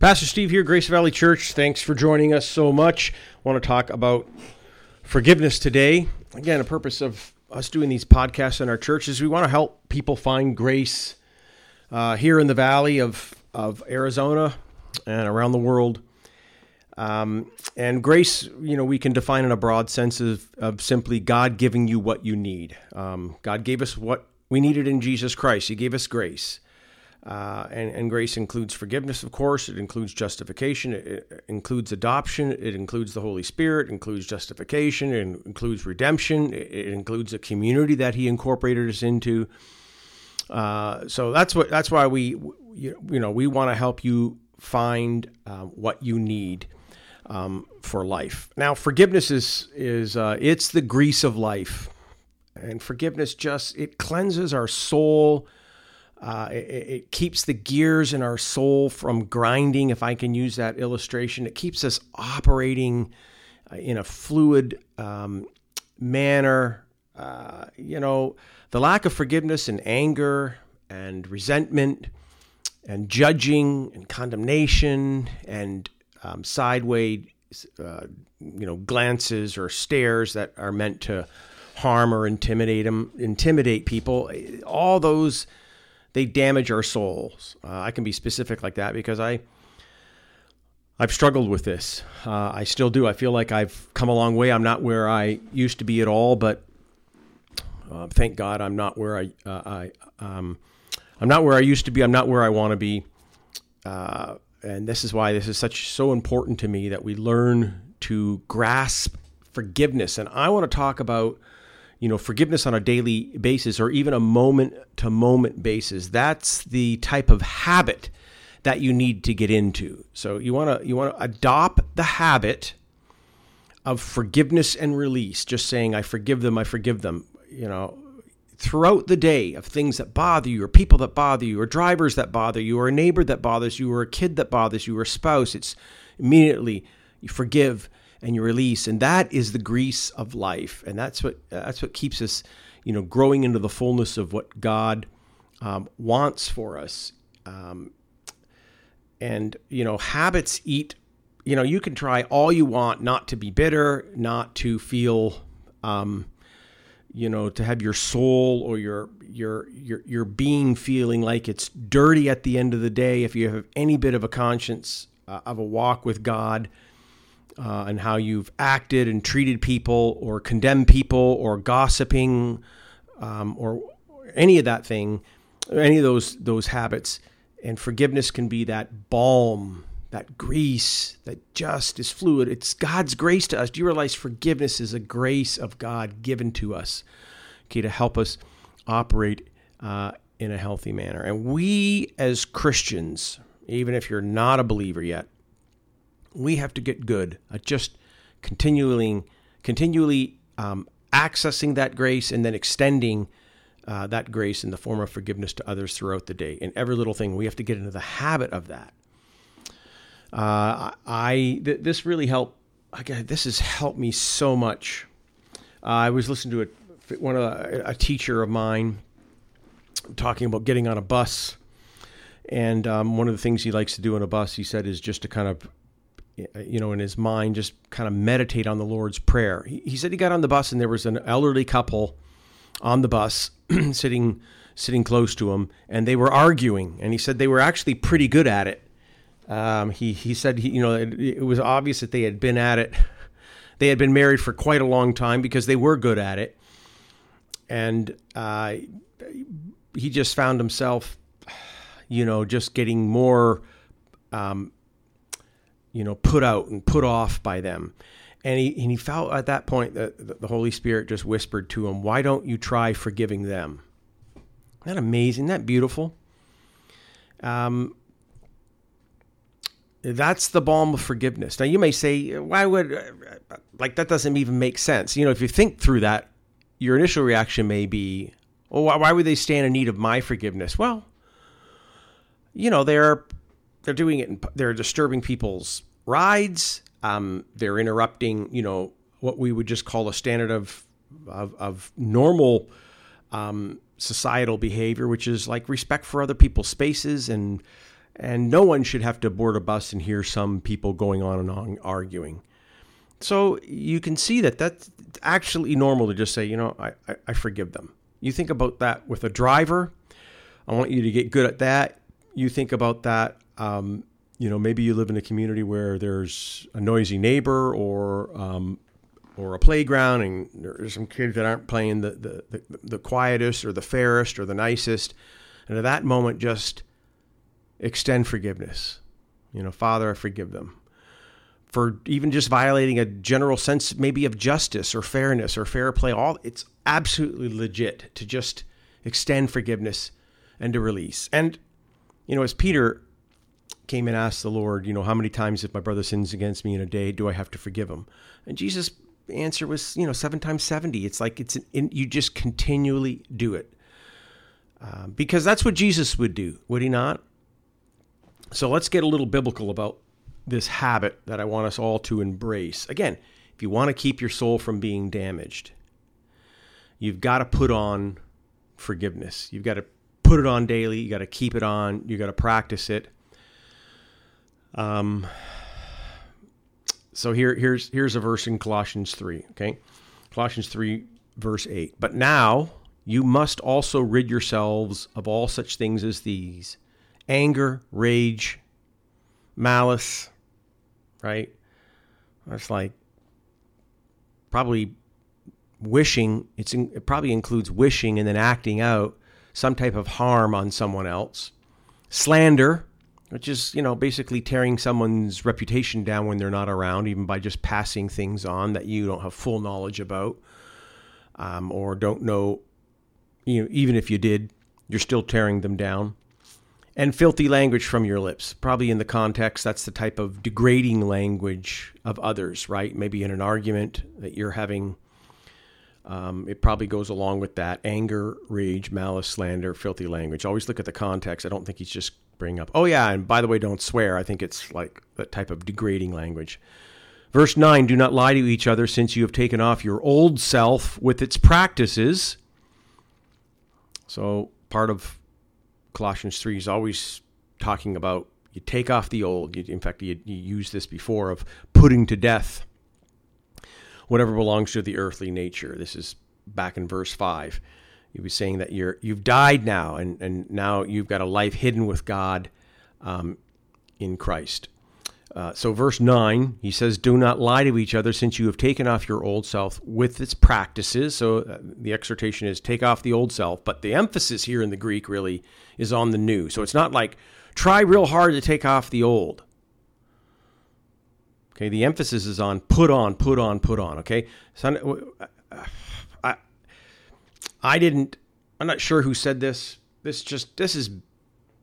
Pastor Steve here, Grace Valley Church. Thanks for joining us so much. I want to talk about forgiveness today. Again, a purpose of us doing these podcasts in our church is we want to help people find grace uh, here in the valley of, of Arizona and around the world. Um, and grace, you know, we can define in a broad sense of, of simply God giving you what you need. Um, God gave us what we needed in Jesus Christ, He gave us grace. Uh, and, and, grace includes forgiveness, of course. It includes justification. It, it, includes adoption. It includes the Holy Spirit. It includes justification. It includes redemption. It, it includes a community that He incorporated us into. Uh, so that's what that's why we you, know we want to help you find uh, what you need um, for life. Now, forgiveness is is uh, it's the grease of life, and forgiveness just it cleanses our soul uh, it, it, keeps the gears in our soul from grinding, if I can use that illustration. It keeps us operating uh, in a fluid um, manner. Uh, you know, the lack of forgiveness and anger and resentment and judging and condemnation and um, sideways, uh, you know, glances or stares that are meant to harm or intimidate them, intimidate people. All those they damage our souls. Uh, I can be specific like that because I I've struggled with this. Uh, I still do. I feel like I've come a long way. I'm not where I used to be at all, but uh, thank God I'm not where I uh, I um, I'm not where I used to be. I'm not where I want to be. Uh, and this is why this is such so important to me that we learn to grasp forgiveness. And I want to talk about you know, forgiveness on a daily basis or even a moment to moment basis. That's the type of habit that you need to get into. So you want to you want to adopt the habit of forgiveness and release, just saying I forgive them, I forgive them, you know, throughout the day of things that bother you or people that bother you or drivers that bother you or a neighbor that bothers you or a kid that bothers you or a spouse, it's immediately you forgive and you release. And that is the grease of life. And that's what that's what keeps us you know growing into the fullness of what god um, wants for us. Um, and you know habits eat you know you can try all you want not to be bitter not to feel um, you know to have your soul or your your your your being feeling like it's dirty at the end of the day. If you have any bit of a conscience uh, of a walk with god uh, and how you've acted and treated people or condemned people or gossiping um, or any of that thing, any of those those habits. And forgiveness can be that balm, that grease that just is fluid. It's God's grace to us. Do you realize forgiveness is a grace of God given to us, okay, to help us operate uh, in a healthy manner. And we as Christians, even if you're not a believer yet, we have to get good at just continually, continually um, accessing that grace and then extending uh, that grace in the form of forgiveness to others throughout the day. In every little thing, we have to get into the habit of that. Uh, I th- this really helped. This has helped me so much. Uh, I was listening to a one of a, a teacher of mine talking about getting on a bus, and um, one of the things he likes to do on a bus, he said, is just to kind of you know, in his mind, just kind of meditate on the Lord's Prayer. He, he said he got on the bus and there was an elderly couple on the bus sitting sitting close to him, and they were arguing. And he said they were actually pretty good at it. Um, he he said he, you know it, it, was obvious that they had been at it. They had been married for quite a long time because they were good at it, and uh, he just found himself, you know, just getting more. Um, you know, put out and put off by them. And he, and he felt at that point that the Holy Spirit just whispered to him, Why don't you try forgiving them? Isn't that amazing? Isn't that beautiful? Um, that's the balm of forgiveness. Now, you may say, Why would, like, that doesn't even make sense. You know, if you think through that, your initial reaction may be, Well, why, why would they stand in need of my forgiveness? Well, you know, they're they're doing it. In, they're disturbing people's rides. Um, they're interrupting, you know, what we would just call a standard of of, of normal um, societal behavior, which is like respect for other people's spaces and And no one should have to board a bus and hear some people going on and on arguing. So you can see that that's actually normal to just say, you know, I, I, I forgive them. You think about that with a driver. I want you to get good at that. You think about that. Um, you know, maybe you live in a community where there's a noisy neighbor or um, or a playground, and there's some kids that aren't playing the, the, the, the quietest or the fairest or the nicest. And at that moment, just extend forgiveness. You know, Father, I forgive them for even just violating a general sense maybe of justice or fairness or fair play all it's absolutely legit to just extend forgiveness and to release and you know as peter came and asked the lord you know how many times if my brother sins against me in a day do i have to forgive him and jesus answer was you know seven times 70 it's like it's an, you just continually do it uh, because that's what jesus would do would he not so let's get a little biblical about this habit that I want us all to embrace. Again, if you want to keep your soul from being damaged, you've got to put on forgiveness. You've got to put it on daily. You got to keep it on. You got to practice it. Um. So here, here's here's a verse in Colossians three. Okay, Colossians three verse eight. But now you must also rid yourselves of all such things as these: anger, rage, malice right? It's like probably wishing. It's in, it probably includes wishing and then acting out some type of harm on someone else. Slander, which is you know basically tearing someone's reputation down when they're not around, even by just passing things on that you don't have full knowledge about, um, or don't know. You know, even if you did, you're still tearing them down and filthy language from your lips. Probably in the context, that's the type of degrading language of others, right? Maybe in an argument that you're having. Um, it probably goes along with that anger, rage, malice, slander, filthy language. Always look at the context. I don't think he's just bringing up, oh, yeah, and by the way, don't swear. I think it's like that type of degrading language. Verse 9 Do not lie to each other, since you have taken off your old self with its practices. So, part of Colossians 3 is always talking about you take off the old. In fact, you, you used this before of putting to death whatever belongs to the earthly nature. This is back in verse 5. He was saying that you're you've died now, and, and now you've got a life hidden with God um, in Christ. Uh, so, verse 9, he says, Do not lie to each other, since you have taken off your old self with its practices. So, uh, the exhortation is take off the old self. But the emphasis here in the Greek really is on the new. So, it's not like try real hard to take off the old. Okay, the emphasis is on put on, put on, put on. Okay, so I, I didn't, I'm not sure who said this. This just, this is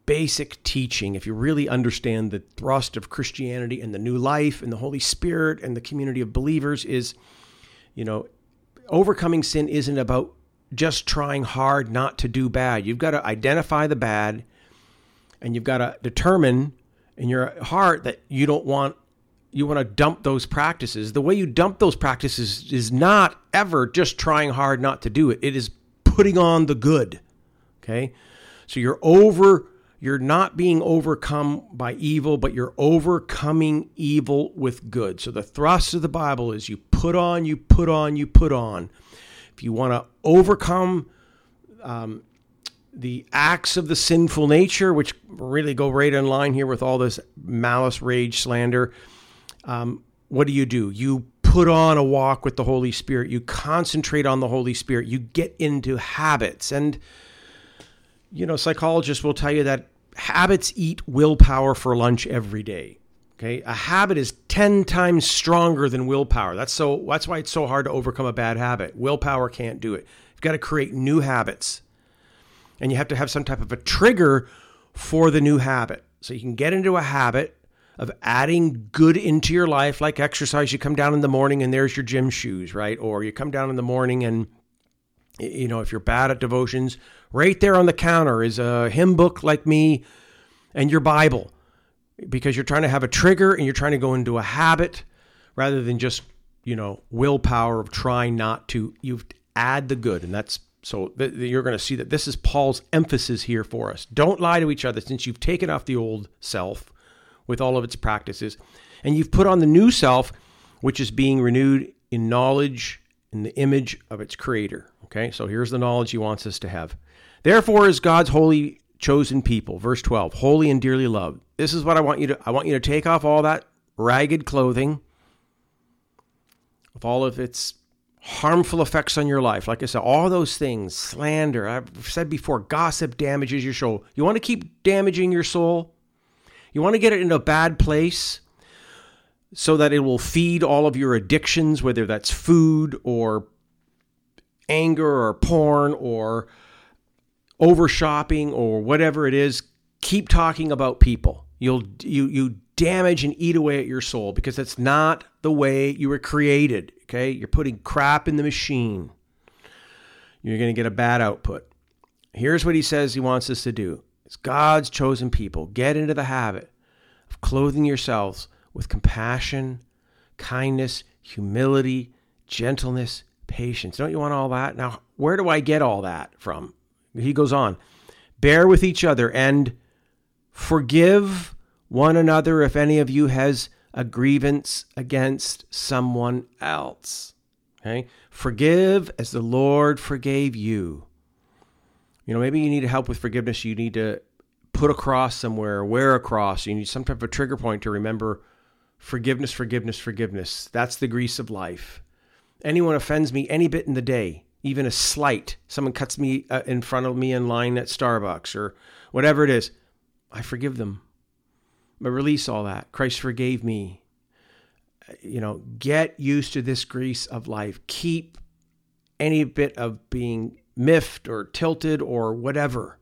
basic teaching, if you really understand the thrust of Christianity and the new life and the Holy Spirit and the community of believers, is, you know, overcoming sin isn't about just trying hard not to do bad. You've got to identify the bad and you've got to determine in your heart that you don't want you want to dump those practices. The way you dump those practices is not ever just trying hard not to do it. It is putting on the good. Okay? So you're over you're not being overcome by evil, but you're overcoming evil with good. So the thrust of the Bible is you put on, you put on, you put on. If you want to overcome um, the acts of the sinful nature, which really go right in line here with all this malice, rage, slander, um, what do you do? You put on a walk with the Holy Spirit. You concentrate on the Holy Spirit. You get into habits. And you know, psychologists will tell you that habits eat willpower for lunch every day. Okay, a habit is 10 times stronger than willpower. That's so that's why it's so hard to overcome a bad habit. Willpower can't do it. You've got to create new habits. And you have to have some type of a trigger for the new habit. So you can get into a habit of adding good into your life like exercise. You come down in the morning and there's your gym shoes, right? Or you come down in the morning and you know, if you're bad at devotions, right there on the counter is a hymn book like me and your Bible because you're trying to have a trigger and you're trying to go into a habit rather than just, you know, willpower of trying not to. You add the good, and that's So th- you're going to see that this is Paul's emphasis here for us. Don't lie to each other since you've taken off the old self with all of its practices and you've put on the new self, which is being renewed in knowledge in the image of its creator. Okay, so here's the knowledge he wants us to have. Therefore, is God's holy chosen people, verse 12, holy and dearly loved. This is what I want you to I want you to take off all that ragged clothing with all of its harmful effects on your life. Like I said, all those things, slander, I've said before, gossip damages your soul. You want to keep damaging your soul? You want to get it in a bad place so that it will feed all of your addictions, whether that's food or anger or porn or over shopping or whatever it is. Keep talking about people. You'll you you damage and eat away at your soul because that's not the way you were created. Okay, you're putting crap in the machine. You're going to get a bad output. Here's what he says he wants us to do. It's God's chosen people. Get into the habit of clothing yourselves with compassion, kindness, humility, gentleness, patience. Don't you want all that? Now, where do I get all that from? He goes on Bear with each other and forgive one another if any of you has a grievance against someone else. Okay? Forgive as the Lord forgave you. You know, maybe you need to help with forgiveness. You need to put a cross somewhere, wear a cross. You need some type of trigger point to remember forgiveness, forgiveness, forgiveness. That's the grease of life. Anyone offends me any bit in the day, even a slight, someone cuts me uh, in front of me in line at Starbucks or whatever it is, I forgive them. But release all that. Christ forgave me. You know, get used to this grease of life. Keep any bit of being miffed or tilted or whatever,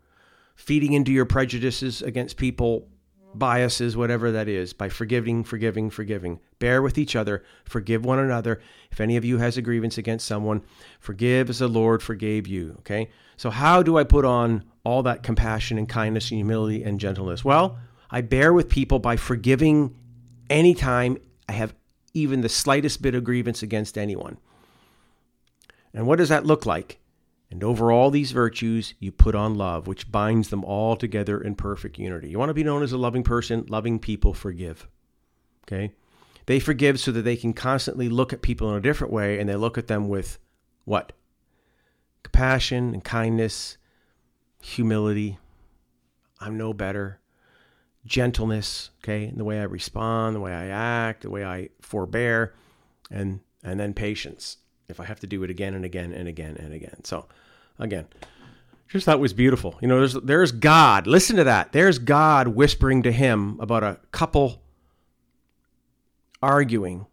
feeding into your prejudices against people, biases, whatever that is, by forgiving, forgiving, forgiving. Bear with each other, forgive one another. If any of you has a grievance against someone, forgive as the Lord forgave you. Okay? So, how do I put on all that compassion and kindness and humility and gentleness? Well, I bear with people by forgiving anytime I have even the slightest bit of grievance against anyone. And what does that look like? And over all these virtues, you put on love, which binds them all together in perfect unity. You want to be known as a loving person, loving people forgive. Okay? They forgive so that they can constantly look at people in a different way and they look at them with what? Compassion and kindness, humility. I'm no better gentleness, okay, in the way I respond, the way I act, the way I forbear, and and then patience if I have to do it again and again and again and again. So again, just thought was beautiful. You know, there's there's God. Listen to that. There's God whispering to him about a couple arguing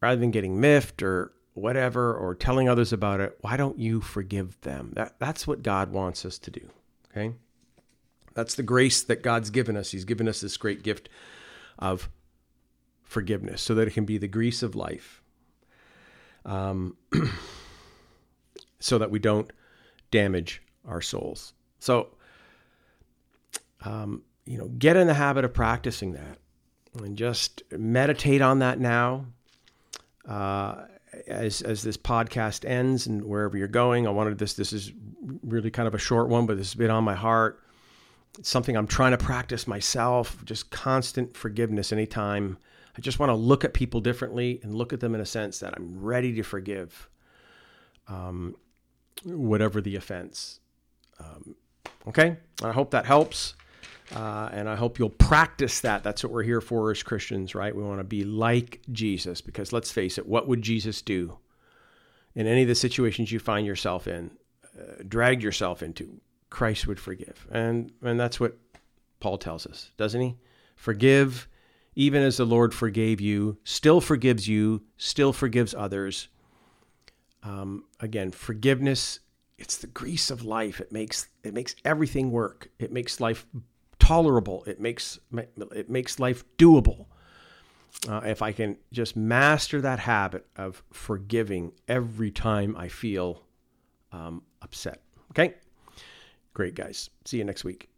rather than getting miffed or whatever or telling others about it. Why don't you forgive them? That that's what God wants us to do. Okay? That's the grace that God's given us. He's given us this great gift of forgiveness so that it can be the grease of life. Um, so that we don't damage our souls. So, um, you know, get in the habit of practicing that and just meditate on that now. Uh, as as this podcast ends and wherever you're going, I wanted this. This is really kind of a short one, but this has been on my heart. It's something I'm trying to practice myself, just constant forgiveness anytime. I just want to look at people differently and look at them in a sense that I'm ready to forgive um, whatever the offense. Um, okay? I hope that helps. Uh, and I hope you'll practice that. That's what we're here for as Christians, right? We want to be like Jesus because let's face it, what would Jesus do in any of the situations you find yourself in, uh, yourself into? Christ would forgive. And and that's what Paul tells us, doesn't he? Forgive even as the Lord forgave you, still forgives you, still forgives others. Um, again, forgiveness, it's the grease of life. It makes it makes everything work. It makes life tolerable. It makes it makes life doable. Uh, if I can just master that habit of forgiving every time I feel um, upset. Okay. Great, guys. See you next week.